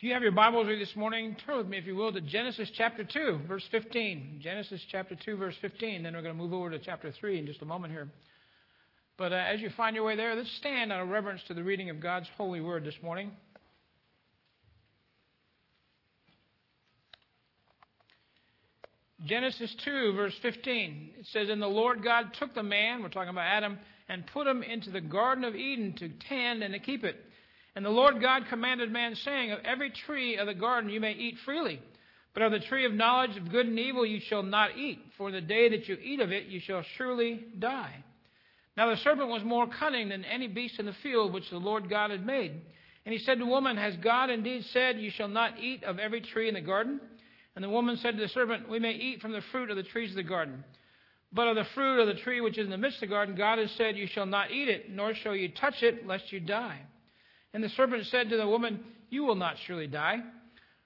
If you have your Bibles with you this morning, turn with me, if you will, to Genesis chapter 2, verse 15. Genesis chapter 2, verse 15. Then we're going to move over to chapter 3 in just a moment here. But uh, as you find your way there, let's stand out of reverence to the reading of God's holy word this morning. Genesis 2, verse 15. It says, And the Lord God took the man, we're talking about Adam, and put him into the Garden of Eden to tend and to keep it. And the Lord God commanded man, saying, Of every tree of the garden you may eat freely, but of the tree of knowledge of good and evil you shall not eat, for the day that you eat of it you shall surely die. Now the serpent was more cunning than any beast in the field which the Lord God had made. And he said to the woman, Has God indeed said, You shall not eat of every tree in the garden? And the woman said to the serpent, We may eat from the fruit of the trees of the garden. But of the fruit of the tree which is in the midst of the garden, God has said, You shall not eat it, nor shall you touch it, lest you die. And the serpent said to the woman, You will not surely die.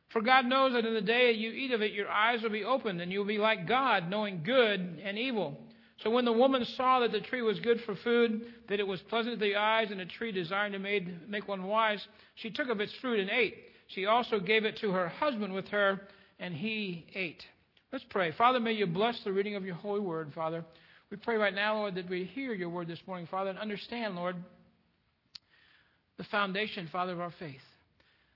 For God knows that in the day you eat of it, your eyes will be opened, and you will be like God, knowing good and evil. So when the woman saw that the tree was good for food, that it was pleasant to the eyes, and a tree desiring to made, make one wise, she took of its fruit and ate. She also gave it to her husband with her, and he ate. Let's pray. Father, may you bless the reading of your holy word, Father. We pray right now, Lord, that we hear your word this morning, Father, and understand, Lord, the foundation, Father, of our faith.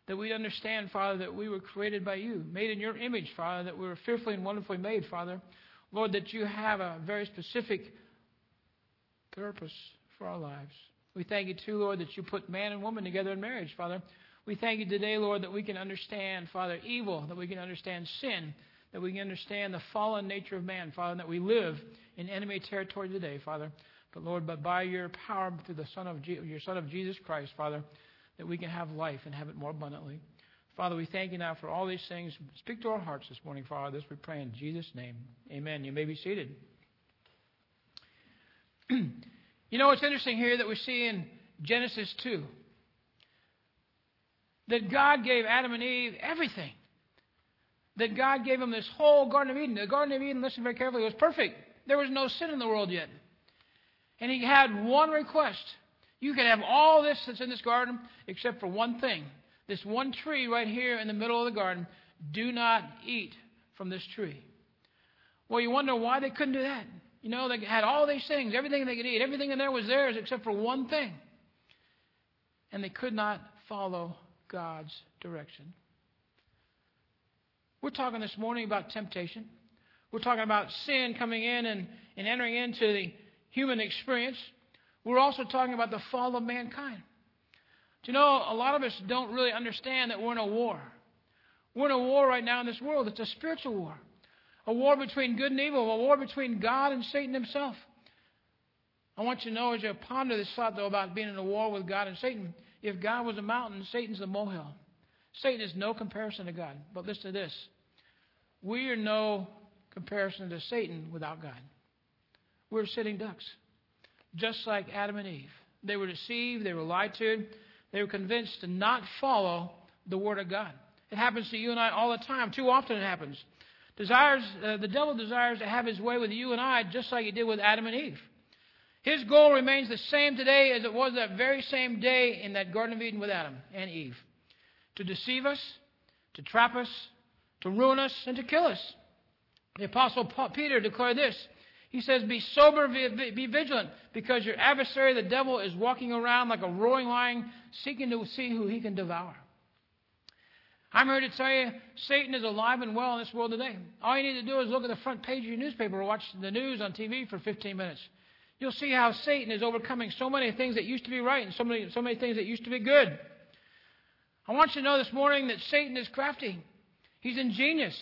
That we understand, Father, that we were created by you, made in your image, Father, that we were fearfully and wonderfully made, Father. Lord, that you have a very specific purpose for our lives. We thank you, too, Lord, that you put man and woman together in marriage, Father. We thank you today, Lord, that we can understand, Father, evil, that we can understand sin, that we can understand the fallen nature of man, Father, and that we live in enemy territory today, Father. But Lord, but by your power through the Son of Je- your Son of Jesus Christ, Father, that we can have life and have it more abundantly. Father, we thank you now for all these things. Speak to our hearts this morning, Father. This we pray in Jesus' name. Amen. You may be seated. you know, it's interesting here that we see in Genesis 2 that God gave Adam and Eve everything. That God gave them this whole Garden of Eden. The Garden of Eden, listen very carefully, was perfect. There was no sin in the world yet. And he had one request. You can have all this that's in this garden except for one thing. This one tree right here in the middle of the garden. Do not eat from this tree. Well, you wonder why they couldn't do that. You know, they had all these things, everything they could eat, everything in there was theirs except for one thing. And they could not follow God's direction. We're talking this morning about temptation. We're talking about sin coming in and, and entering into the human experience, we're also talking about the fall of mankind. Do you know, a lot of us don't really understand that we're in a war. We're in a war right now in this world. It's a spiritual war. A war between good and evil, a war between God and Satan himself. I want you to know as you ponder this thought, though, about being in a war with God and Satan, if God was a mountain, Satan's a molehill. Satan is no comparison to God. But listen to this we are no comparison to Satan without God. We're sitting ducks, just like Adam and Eve. They were deceived, they were lied to, they were convinced to not follow the Word of God. It happens to you and I all the time. Too often it happens. Desires, uh, the devil desires to have his way with you and I, just like he did with Adam and Eve. His goal remains the same today as it was that very same day in that Garden of Eden with Adam and Eve to deceive us, to trap us, to ruin us, and to kill us. The Apostle Peter declared this he says, Be sober, be vigilant, because your adversary, the devil, is walking around like a roaring lion, seeking to see who he can devour. I'm here to tell you, Satan is alive and well in this world today. All you need to do is look at the front page of your newspaper or watch the news on TV for 15 minutes. You'll see how Satan is overcoming so many things that used to be right and so many, so many things that used to be good. I want you to know this morning that Satan is crafty. He's ingenious.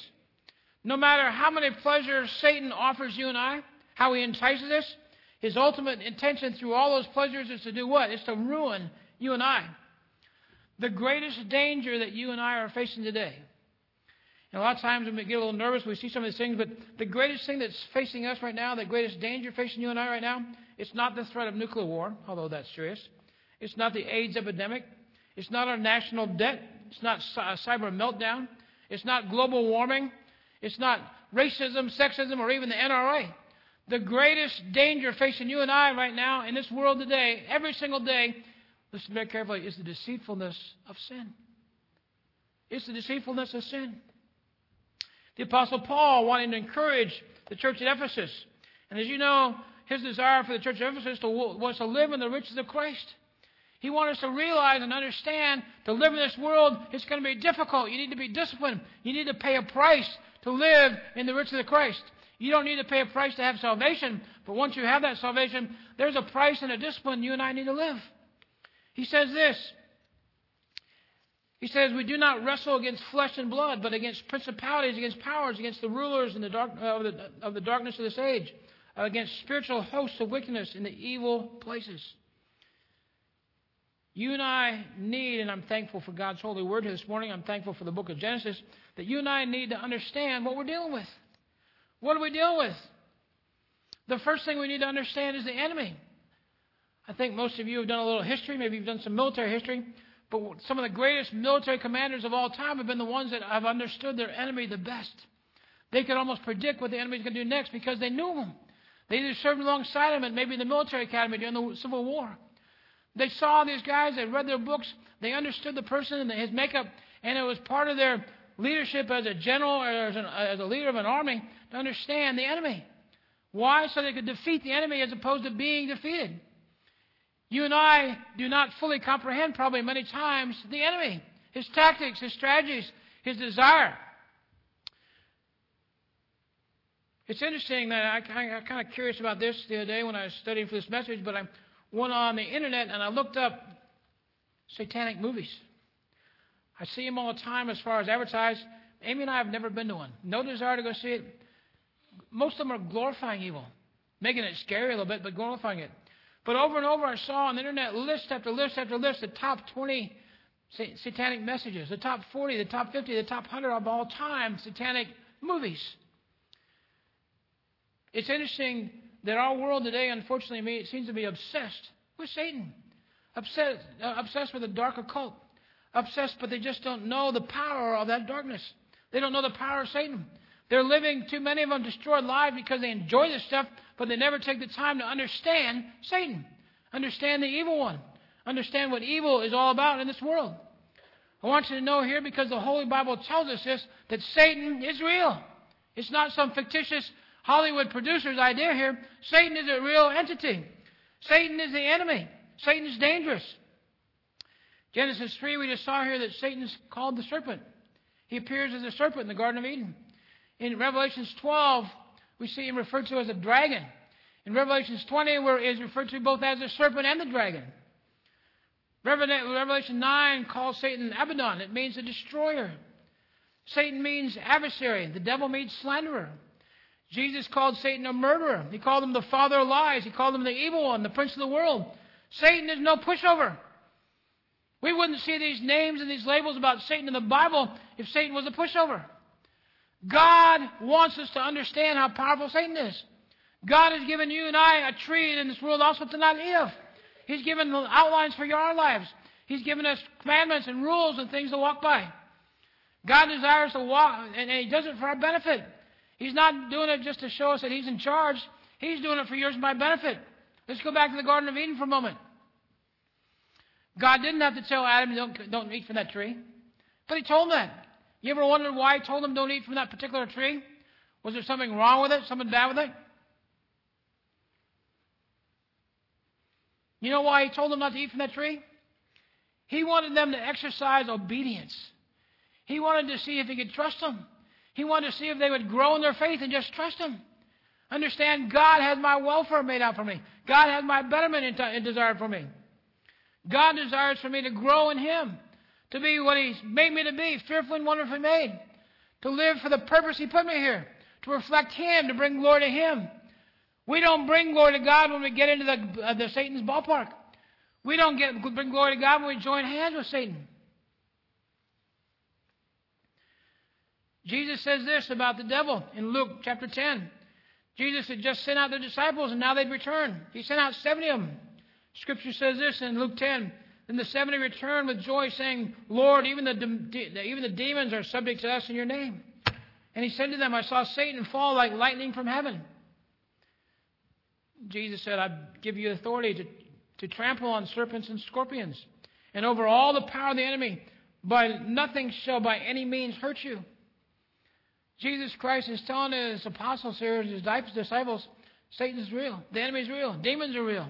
No matter how many pleasures Satan offers you and I, how he entices us. His ultimate intention through all those pleasures is to do what? It's to ruin you and I. The greatest danger that you and I are facing today. And a lot of times when we get a little nervous, we see some of these things, but the greatest thing that's facing us right now, the greatest danger facing you and I right now, it's not the threat of nuclear war, although that's serious. It's not the AIDS epidemic. It's not our national debt. It's not a uh, cyber meltdown. It's not global warming. It's not racism, sexism, or even the NRA. The greatest danger facing you and I right now in this world today, every single day, listen very carefully, is the deceitfulness of sin. It's the deceitfulness of sin. The Apostle Paul wanted to encourage the church at Ephesus. And as you know, his desire for the church of Ephesus to, was to live in the riches of Christ. He wanted us to realize and understand to live in this world, it's going to be difficult. You need to be disciplined. You need to pay a price to live in the riches of Christ. You don't need to pay a price to have salvation, but once you have that salvation, there's a price and a discipline you and I need to live. He says this. He says, We do not wrestle against flesh and blood, but against principalities, against powers, against the rulers in the dark, uh, of, the, of the darkness of this age, against spiritual hosts of wickedness in the evil places. You and I need, and I'm thankful for God's holy word this morning. I'm thankful for the book of Genesis, that you and I need to understand what we're dealing with. What do we deal with? The first thing we need to understand is the enemy. I think most of you have done a little history. Maybe you've done some military history. But some of the greatest military commanders of all time have been the ones that have understood their enemy the best. They could almost predict what the enemy is going to do next because they knew him. They either served alongside him at maybe the military academy during the Civil War. They saw these guys, they read their books, they understood the person and his makeup, and it was part of their leadership as a general or as, an, as a leader of an army to understand the enemy. Why? So they could defeat the enemy as opposed to being defeated. You and I do not fully comprehend, probably many times, the enemy, his tactics, his strategies, his desire. It's interesting that I, I, I kind of curious about this the other day when I was studying for this message, but I went on the internet and I looked up satanic movies. I see them all the time as far as advertised. Amy and I have never been to one. No desire to go see it. Most of them are glorifying evil, making it scary a little bit, but glorifying it. But over and over, I saw on the internet list after list after list the top 20 satanic messages, the top 40, the top 50, the top 100 of all time satanic movies. It's interesting that our world today, unfortunately, seems to be obsessed with Satan, obsessed, uh, obsessed with the dark occult, obsessed, but they just don't know the power of that darkness. They don't know the power of Satan. They're living, too many of them, destroyed lives because they enjoy this stuff, but they never take the time to understand Satan, understand the evil one, understand what evil is all about in this world. I want you to know here, because the Holy Bible tells us this, that Satan is real. It's not some fictitious Hollywood producer's idea here. Satan is a real entity. Satan is the enemy. Satan is dangerous. Genesis 3, we just saw here that Satan is called the serpent. He appears as a serpent in the Garden of Eden. In Revelations 12, we see him referred to as a dragon. In Revelations 20, where he is referred to both as the serpent and the dragon. Revelation 9 calls Satan Abaddon. It means a destroyer. Satan means adversary. The devil means slanderer. Jesus called Satan a murderer. He called him the father of lies. He called him the evil one, the prince of the world. Satan is no pushover. We wouldn't see these names and these labels about Satan in the Bible if Satan was a pushover. God wants us to understand how powerful Satan is. God has given you and I a tree in this world also to not live. He's given outlines for your lives. He's given us commandments and rules and things to walk by. God desires to walk, and He does it for our benefit. He's not doing it just to show us that He's in charge. He's doing it for yours and my benefit. Let's go back to the Garden of Eden for a moment. God didn't have to tell Adam, don't, don't eat from that tree. But He told them that. You ever wondered why he told them don't eat from that particular tree? Was there something wrong with it? Something bad with it? You know why he told them not to eat from that tree? He wanted them to exercise obedience. He wanted to see if he could trust them. He wanted to see if they would grow in their faith and just trust him. Understand God has my welfare made out for me. God has my betterment in desire for me. God desires for me to grow in him to be what He's made me to be, fearfully and wonderfully made, to live for the purpose He put me here, to reflect Him, to bring glory to Him. We don't bring glory to God when we get into the, uh, the Satan's ballpark. We don't get, bring glory to God when we join hands with Satan. Jesus says this about the devil in Luke chapter 10. Jesus had just sent out the disciples and now they'd return. He sent out 70 of them. Scripture says this in Luke 10 then the seventy returned with joy, saying, Lord, even the, de- even the demons are subject to us in your name. And he said to them, I saw Satan fall like lightning from heaven. Jesus said, I give you authority to, to trample on serpents and scorpions and over all the power of the enemy. By nothing shall by any means hurt you. Jesus Christ is telling his apostles here, his disciples, Satan's real. The enemy's real. Demons are real.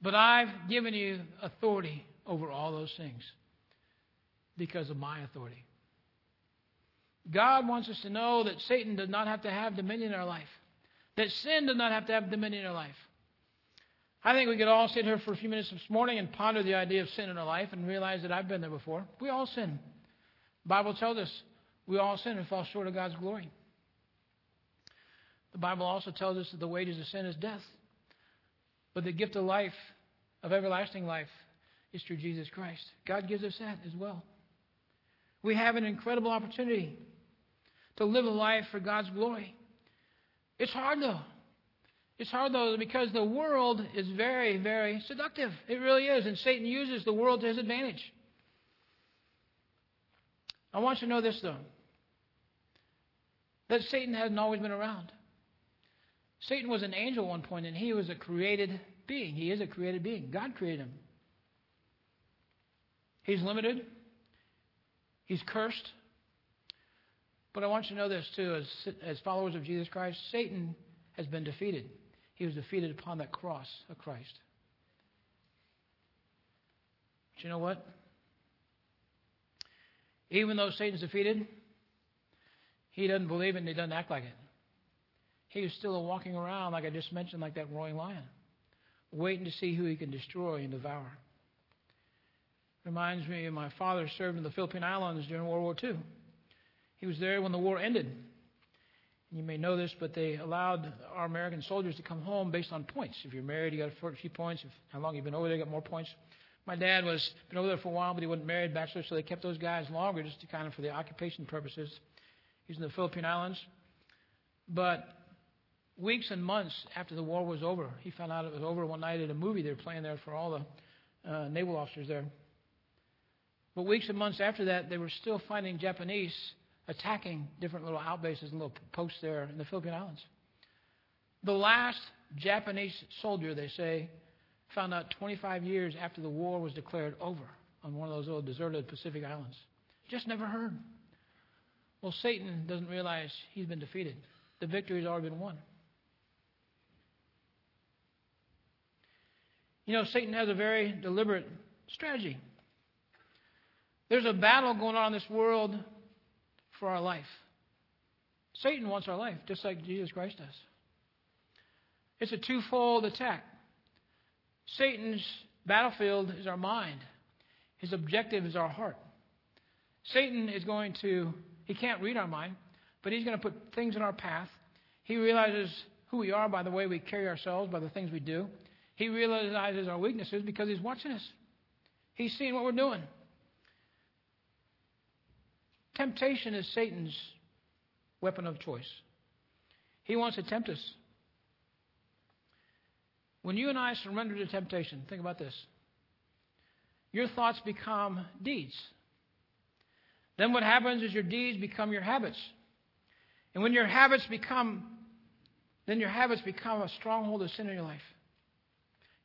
But I've given you authority over all those things because of my authority. God wants us to know that Satan does not have to have dominion in our life, that sin does not have to have dominion in our life. I think we could all sit here for a few minutes this morning and ponder the idea of sin in our life and realize that I've been there before. We all sin. The Bible tells us we all sin and fall short of God's glory. The Bible also tells us that the wages of sin is death. But the gift of life, of everlasting life, is through Jesus Christ. God gives us that as well. We have an incredible opportunity to live a life for God's glory. It's hard though. It's hard though because the world is very, very seductive. It really is. And Satan uses the world to his advantage. I want you to know this though that Satan hasn't always been around. Satan was an angel at one point, and he was a created being. He is a created being. God created him. He's limited, he's cursed. But I want you to know this, too, as, as followers of Jesus Christ, Satan has been defeated. He was defeated upon that cross of Christ. But you know what? Even though Satan's defeated, he doesn't believe it and he doesn't act like it. He was still walking around, like I just mentioned, like that roaring lion, waiting to see who he can destroy and devour. Reminds me of my father served in the Philippine Islands during World War II. He was there when the war ended. You may know this, but they allowed our American soldiers to come home based on points. If you're married, you got a few points. If, how long you've been over there, you got more points. My dad was been over there for a while, but he wasn't married, bachelor, so they kept those guys longer just to kind of for the occupation purposes. He's in the Philippine Islands. But weeks and months after the war was over, he found out it was over one night at a movie they were playing there for all the uh, naval officers there. But weeks and months after that, they were still finding Japanese attacking different little outbases and little posts there in the Philippine Islands. The last Japanese soldier, they say, found out 25 years after the war was declared over on one of those little deserted Pacific islands. Just never heard. Well, Satan doesn't realize he's been defeated. The victory has already been won. You know, Satan has a very deliberate strategy. There's a battle going on in this world for our life. Satan wants our life, just like Jesus Christ does. It's a twofold attack. Satan's battlefield is our mind, his objective is our heart. Satan is going to, he can't read our mind, but he's going to put things in our path. He realizes who we are by the way we carry ourselves, by the things we do. He realizes our weaknesses because he's watching us. He's seeing what we're doing. Temptation is Satan's weapon of choice. He wants to tempt us. When you and I surrender to temptation, think about this. Your thoughts become deeds. Then what happens is your deeds become your habits. And when your habits become, then your habits become a stronghold of sin in your life.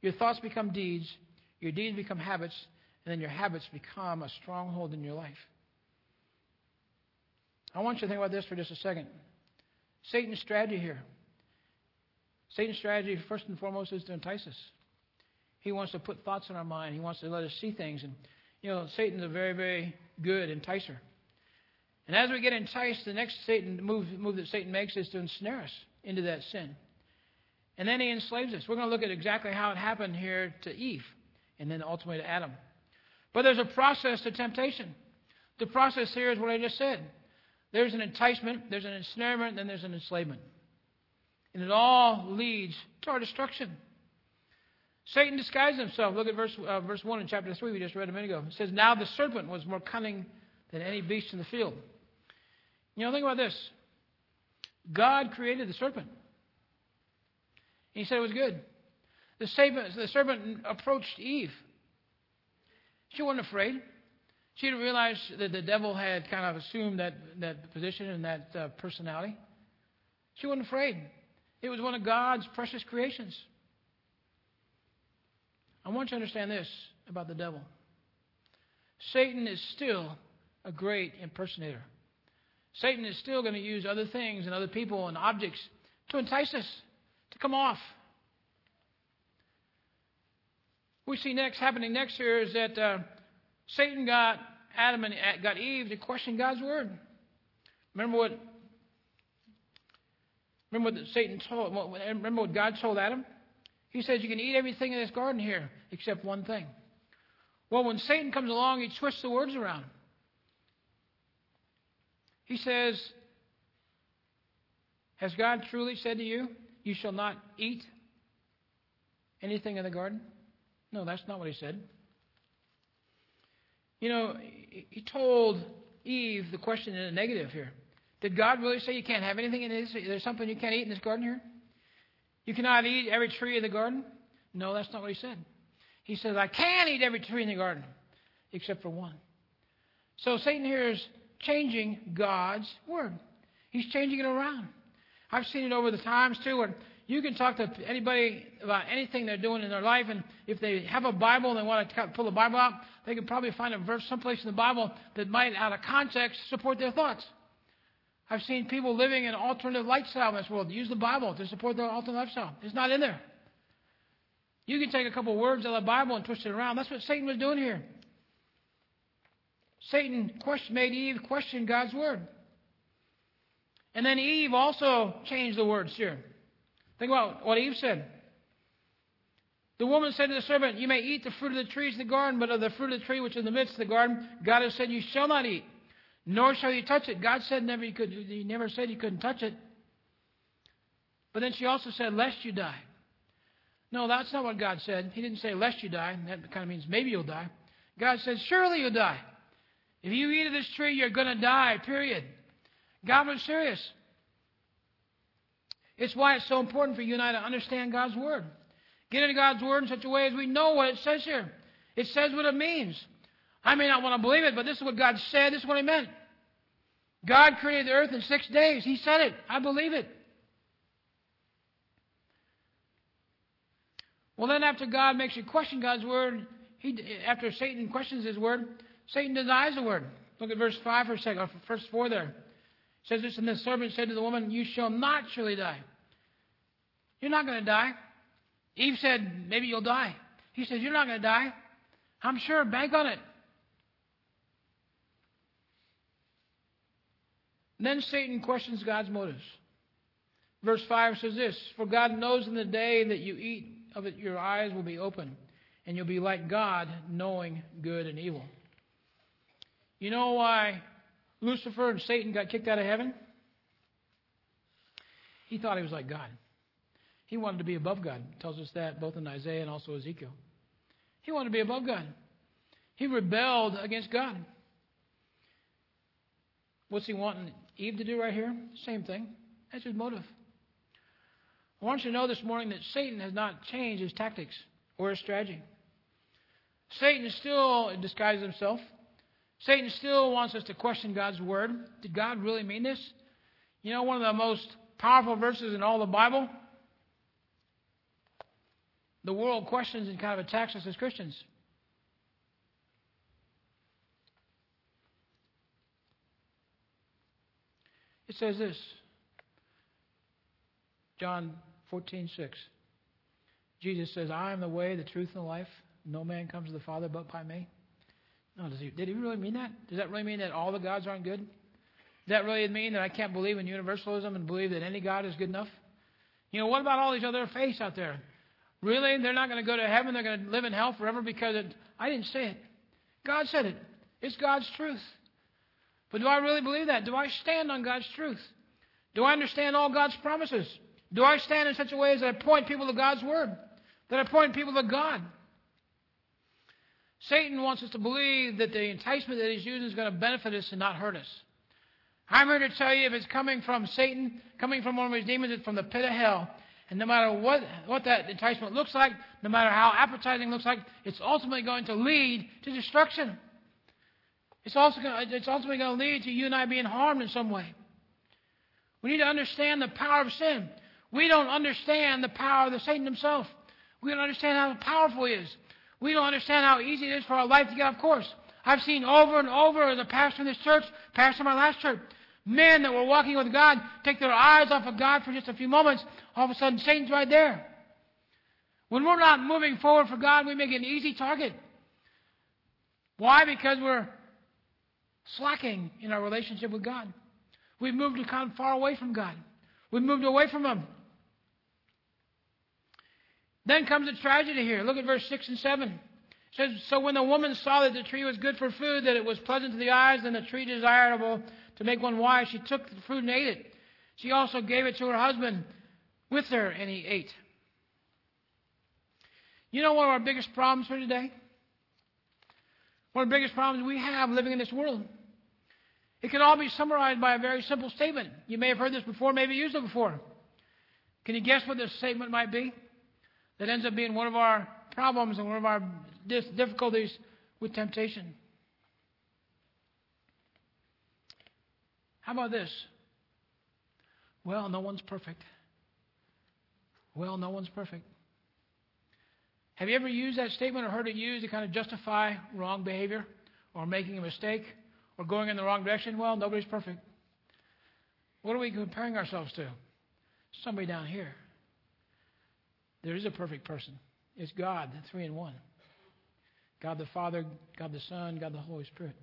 Your thoughts become deeds, your deeds become habits, and then your habits become a stronghold in your life. I want you to think about this for just a second. Satan's strategy here. Satan's strategy, first and foremost, is to entice us. He wants to put thoughts in our mind. He wants to let us see things. And, you know, Satan's a very, very good enticer. And as we get enticed, the next Satan move, move that Satan makes is to ensnare us into that sin. And then he enslaves us. We're going to look at exactly how it happened here to Eve and then ultimately to Adam. But there's a process to temptation. The process here is what I just said. There's an enticement, there's an ensnarement, and then there's an enslavement. And it all leads to our destruction. Satan disguised himself. Look at verse, uh, verse 1 in chapter 3 we just read a minute ago. It says, Now the serpent was more cunning than any beast in the field. You know, think about this. God created the serpent. He said it was good. The serpent, the serpent approached Eve. She wasn't afraid. She didn't realize that the devil had kind of assumed that, that position and that uh, personality. She wasn't afraid. It was one of God's precious creations. I want you to understand this about the devil. Satan is still a great impersonator. Satan is still going to use other things and other people and objects to entice us, come off. We see next happening next here is that uh, Satan got Adam and got Eve to question God's word. Remember what? Remember what Satan told. Remember what God told Adam? He says you can eat everything in this garden here except one thing. Well, when Satan comes along, he twists the words around. He says, Has God truly said to you, You shall not eat anything in the garden? No, that's not what he said. You know, he told Eve the question in a negative here. Did God really say you can't have anything in this? There's something you can't eat in this garden here? You cannot eat every tree in the garden? No, that's not what he said. He says, I can eat every tree in the garden except for one. So Satan here is changing God's word. He's changing it around. I've seen it over the times too, where you can talk to anybody about anything they're doing in their life, and if they have a Bible and they want to pull the Bible out, they can probably find a verse someplace in the Bible that might, out of context, support their thoughts. I've seen people living an alternative lifestyle in this world use the Bible to support their alternative lifestyle. It's not in there. You can take a couple words out of the Bible and twist it around. That's what Satan was doing here. Satan made Eve question God's word. And then Eve also changed the words here. Think about what Eve said. The woman said to the serpent, You may eat the fruit of the trees of the garden, but of the fruit of the tree which is in the midst of the garden, God has said, You shall not eat, nor shall you touch it. God said never you could he never said you couldn't touch it. But then she also said, Lest you die. No, that's not what God said. He didn't say, Lest you die. That kind of means maybe you'll die. God said, Surely you'll die. If you eat of this tree, you're going to die, period. God was serious. It's why it's so important for you and I to understand God's Word. Get into God's Word in such a way as we know what it says here. It says what it means. I may not want to believe it, but this is what God said. This is what He meant. God created the earth in six days. He said it. I believe it. Well, then, after God makes you question God's Word, he, after Satan questions His Word, Satan denies the Word. Look at verse 5 for a second, or verse 4 there. Says this, and the servant said to the woman, You shall not surely die. You're not going to die. Eve said, Maybe you'll die. He says, You're not going to die. I'm sure. Bank on it. then Satan questions God's motives. Verse 5 says this For God knows in the day that you eat of it, your eyes will be open, and you'll be like God, knowing good and evil. You know why Lucifer and Satan got kicked out of heaven? He thought he was like God. He wanted to be above God. It tells us that both in Isaiah and also Ezekiel. He wanted to be above God. He rebelled against God. What's he wanting Eve to do right here? Same thing. That's his motive. I want you to know this morning that Satan has not changed his tactics or his strategy. Satan still disguises himself. Satan still wants us to question God's word. Did God really mean this? You know, one of the most powerful verses in all the Bible the world questions and kind of attacks us as Christians. It says this John 14, 6. Jesus says, I am the way, the truth, and the life. No man comes to the Father but by me. No, does he, did he really mean that? Does that really mean that all the gods aren't good? Does that really mean that I can't believe in universalism and believe that any God is good enough? You know, what about all these other faiths out there? Really? They're not going to go to heaven. They're going to live in hell forever because it, I didn't say it. God said it. It's God's truth. But do I really believe that? Do I stand on God's truth? Do I understand all God's promises? Do I stand in such a way as that I point people to God's word? That I point people to God? Satan wants us to believe that the enticement that he's using is going to benefit us and not hurt us. I'm here to tell you if it's coming from Satan, coming from one of his demons, it's from the pit of hell. And no matter what, what that enticement looks like, no matter how appetizing it looks like, it's ultimately going to lead to destruction. It's, also going to, it's ultimately going to lead to you and I being harmed in some way. We need to understand the power of sin. We don't understand the power of the Satan himself. We don't understand how powerful he is. We don't understand how easy it is for our life to get off course. I've seen over and over a pastor in this church, pastor in my last church, men that were walking with God take their eyes off of God for just a few moments. All of a sudden, Satan's right there. When we're not moving forward for God, we make an easy target. Why? Because we're slacking in our relationship with God. We've moved kind of far away from God. We've moved away from Him. Then comes the tragedy here. Look at verse 6 and 7. It says, So when the woman saw that the tree was good for food, that it was pleasant to the eyes, and the tree desirable to make one wise, she took the fruit and ate it. She also gave it to her husband with her, and he ate. You know one of our biggest problems for today? One of the biggest problems we have living in this world. It can all be summarized by a very simple statement. You may have heard this before, maybe used it before. Can you guess what this statement might be? That ends up being one of our problems and one of our difficulties with temptation. How about this? Well, no one's perfect. Well, no one's perfect. Have you ever used that statement or heard it used to kind of justify wrong behavior or making a mistake or going in the wrong direction? Well, nobody's perfect. What are we comparing ourselves to? Somebody down here. There is a perfect person. It's God, the three in one. God the Father, God the Son, God the Holy Spirit.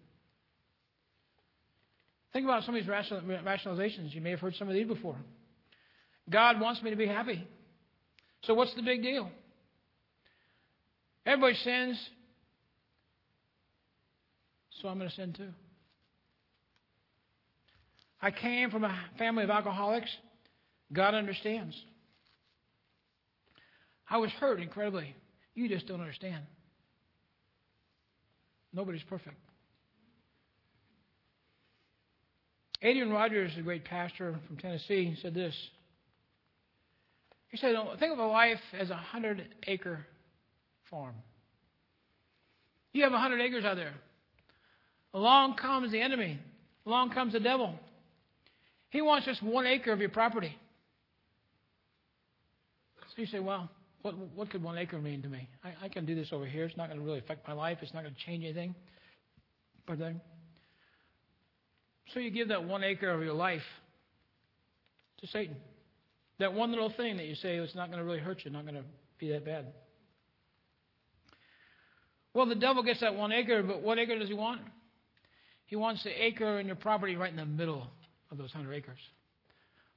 Think about some of these rationalizations. You may have heard some of these before. God wants me to be happy. So what's the big deal? Everybody sins. So I'm going to sin too. I came from a family of alcoholics. God understands. I was hurt incredibly. You just don't understand. Nobody's perfect. Adrian Rogers, a great pastor from Tennessee, said this. He said, oh, Think of a life as a hundred acre farm. You have a hundred acres out there. Along comes the enemy. Along comes the devil. He wants just one acre of your property. So you say, well, what, what could one acre mean to me? I, I can do this over here. It's not going to really affect my life. It's not going to change anything. But then, so you give that one acre of your life to Satan. That one little thing that you say oh, it's not going to really hurt you, not going to be that bad. Well, the devil gets that one acre, but what acre does he want? He wants the acre in your property right in the middle of those hundred acres.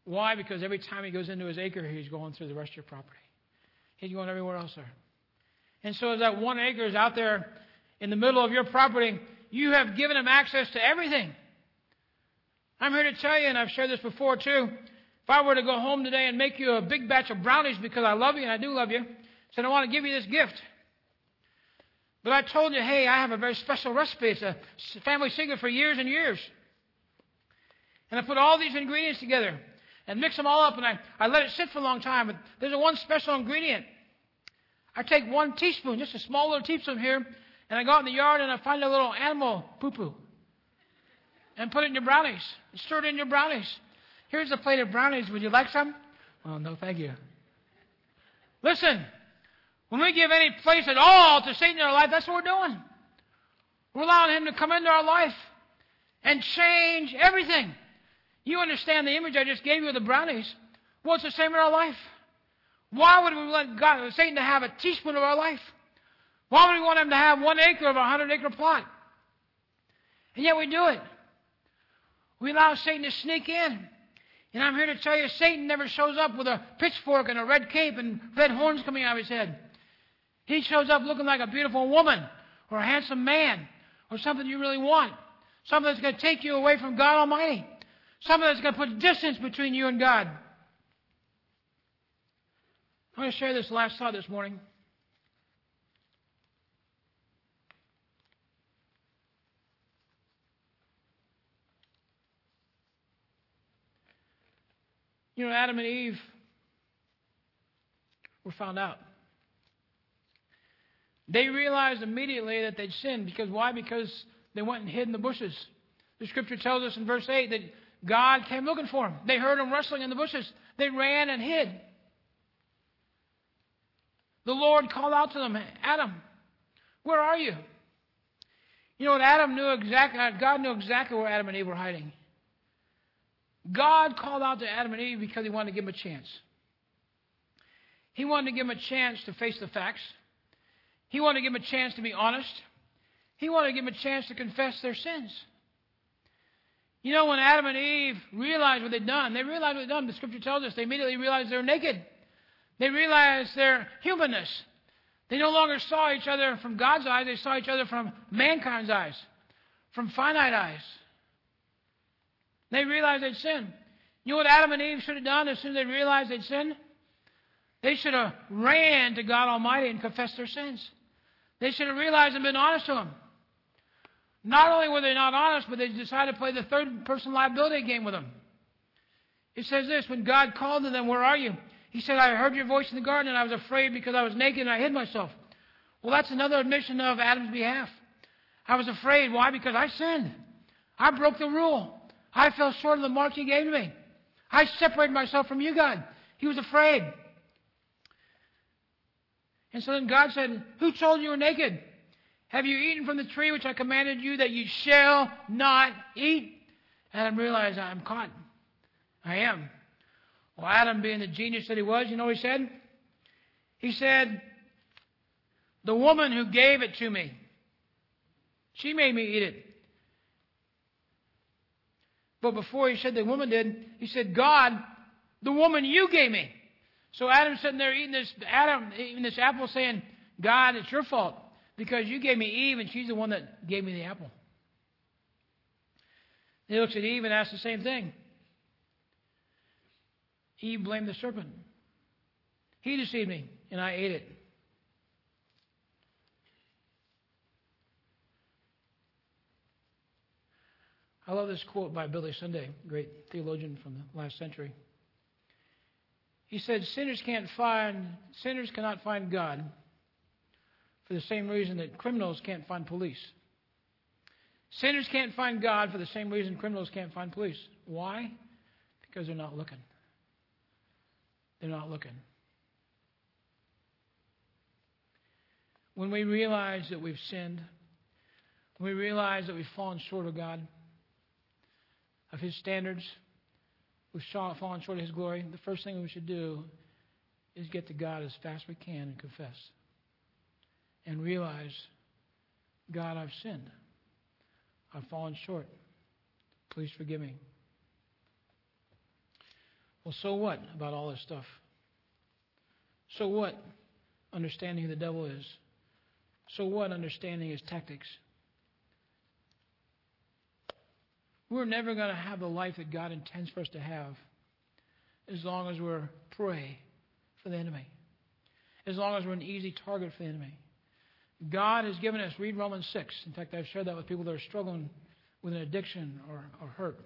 Why? Because every time he goes into his acre, he's going through the rest of your property. He's going everywhere else there. And so, as that one acre is out there in the middle of your property, you have given him access to everything. I'm here to tell you, and I've shared this before too. If I were to go home today and make you a big batch of brownies because I love you and I do love you, said I want to give you this gift. But I told you, hey, I have a very special recipe. It's a family secret for years and years. And I put all these ingredients together and mix them all up, and I, I let it sit for a long time. But there's a one special ingredient. I take one teaspoon, just a small little teaspoon here, and I go out in the yard and I find a little animal poo poo and put it in your brownies. Stir it in your brownies. Here's a plate of brownies. Would you like some? Well, no, thank you. Listen, when we give any place at all to Satan in our life, that's what we're doing. We're allowing him to come into our life and change everything. You understand the image I just gave you of the brownies? Well, it's the same in our life. Why would we want God, Satan to have a teaspoon of our life? Why would we want him to have one acre of a hundred acre plot? And yet we do it. We allow Satan to sneak in. And I'm here to tell you, Satan never shows up with a pitchfork and a red cape and red horns coming out of his head. He shows up looking like a beautiful woman or a handsome man or something you really want. Something that's going to take you away from God Almighty. Something that's going to put distance between you and God. I want to share this last thought this morning. You know, Adam and Eve were found out. They realized immediately that they'd sinned. Because why? Because they went and hid in the bushes. The scripture tells us in verse 8 that God came looking for them. They heard them rustling in the bushes. They ran and hid. The Lord called out to them, Adam, where are you? You know what? Adam knew exactly, uh, God knew exactly where Adam and Eve were hiding. God called out to Adam and Eve because he wanted to give them a chance. He wanted to give them a chance to face the facts. He wanted to give them a chance to be honest. He wanted to give them a chance to confess their sins. You know, when Adam and Eve realized what they'd done, they realized what they'd done. The scripture tells us they immediately realized they were naked. They realized their humanness. They no longer saw each other from God's eyes, they saw each other from mankind's eyes, from finite eyes. They realized they'd sinned. You know what Adam and Eve should have done as soon as they realized they'd sinned? They should have ran to God Almighty and confessed their sins. They should have realized and been honest to Him. Not only were they not honest, but they decided to play the third person liability game with Him. It says this when God called to them, Where are you? He said, I heard your voice in the garden and I was afraid because I was naked and I hid myself. Well, that's another admission of Adam's behalf. I was afraid. Why? Because I sinned. I broke the rule. I fell short of the mark you gave me. I separated myself from you, God. He was afraid. And so then God said, Who told you you were naked? Have you eaten from the tree which I commanded you that you shall not eat? And Adam realized I'm caught. I am. Well, Adam, being the genius that he was, you know what he said? He said, The woman who gave it to me, she made me eat it. But before he said the woman did, he said, God, the woman you gave me. So Adam's sitting there eating this Adam eating this apple saying, God, it's your fault because you gave me Eve and she's the one that gave me the apple. He looks at Eve and asks the same thing. Eve blamed the serpent. He deceived me, and I ate it. I love this quote by Billy Sunday, great theologian from the last century. He said, "Sinners can't find sinners cannot find God for the same reason that criminals can't find police. Sinners can't find God for the same reason criminals can't find police. Why? Because they're not looking. They're not looking. When we realize that we've sinned, when we realize that we've fallen short of God, of His standards, we've fallen short of His glory, the first thing we should do is get to God as fast as we can and confess. And realize, God, I've sinned. I've fallen short. Please forgive me. Well, so what about all this stuff? So what understanding who the devil is? So what understanding his tactics? We're never going to have the life that God intends for us to have as long as we're prey for the enemy, as long as we're an easy target for the enemy. God has given us, read Romans 6. In fact, I've shared that with people that are struggling with an addiction or, or hurt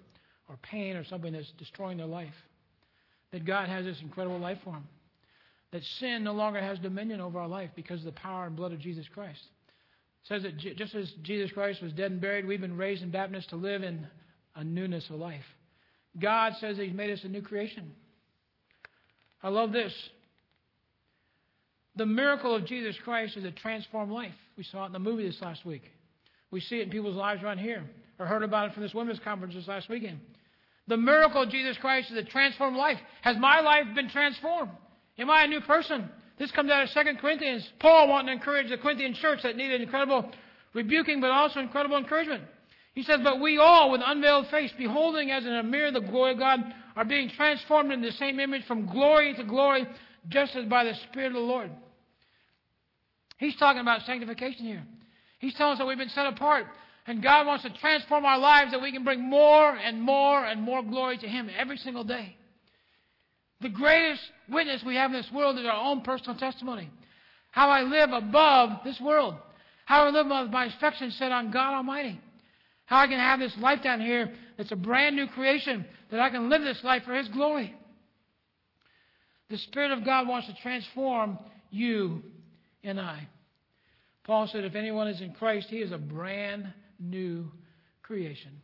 or pain or something that's destroying their life that God has this incredible life for them. That sin no longer has dominion over our life because of the power and blood of Jesus Christ. It says that just as Jesus Christ was dead and buried, we've been raised in baptism to live in a newness of life. God says that He's made us a new creation. I love this. The miracle of Jesus Christ is a transformed life. We saw it in the movie this last week. We see it in people's lives around here, or heard about it from this women's conference this last weekend. The miracle of Jesus Christ is a transformed life. Has my life been transformed? Am I a new person? This comes out of 2 Corinthians. Paul wanting to encourage the Corinthian church that needed incredible rebuking, but also incredible encouragement. He says, But we all, with unveiled face, beholding as in a mirror the glory of God, are being transformed into the same image from glory to glory, just as by the Spirit of the Lord. He's talking about sanctification here. He's telling us that we've been set apart. And God wants to transform our lives that we can bring more and more and more glory to Him every single day. The greatest witness we have in this world is our own personal testimony. How I live above this world. How I live with my affection set on God Almighty. How I can have this life down here that's a brand new creation, that I can live this life for His glory. The Spirit of God wants to transform you and I. Paul said, if anyone is in Christ, he is a brand new creation.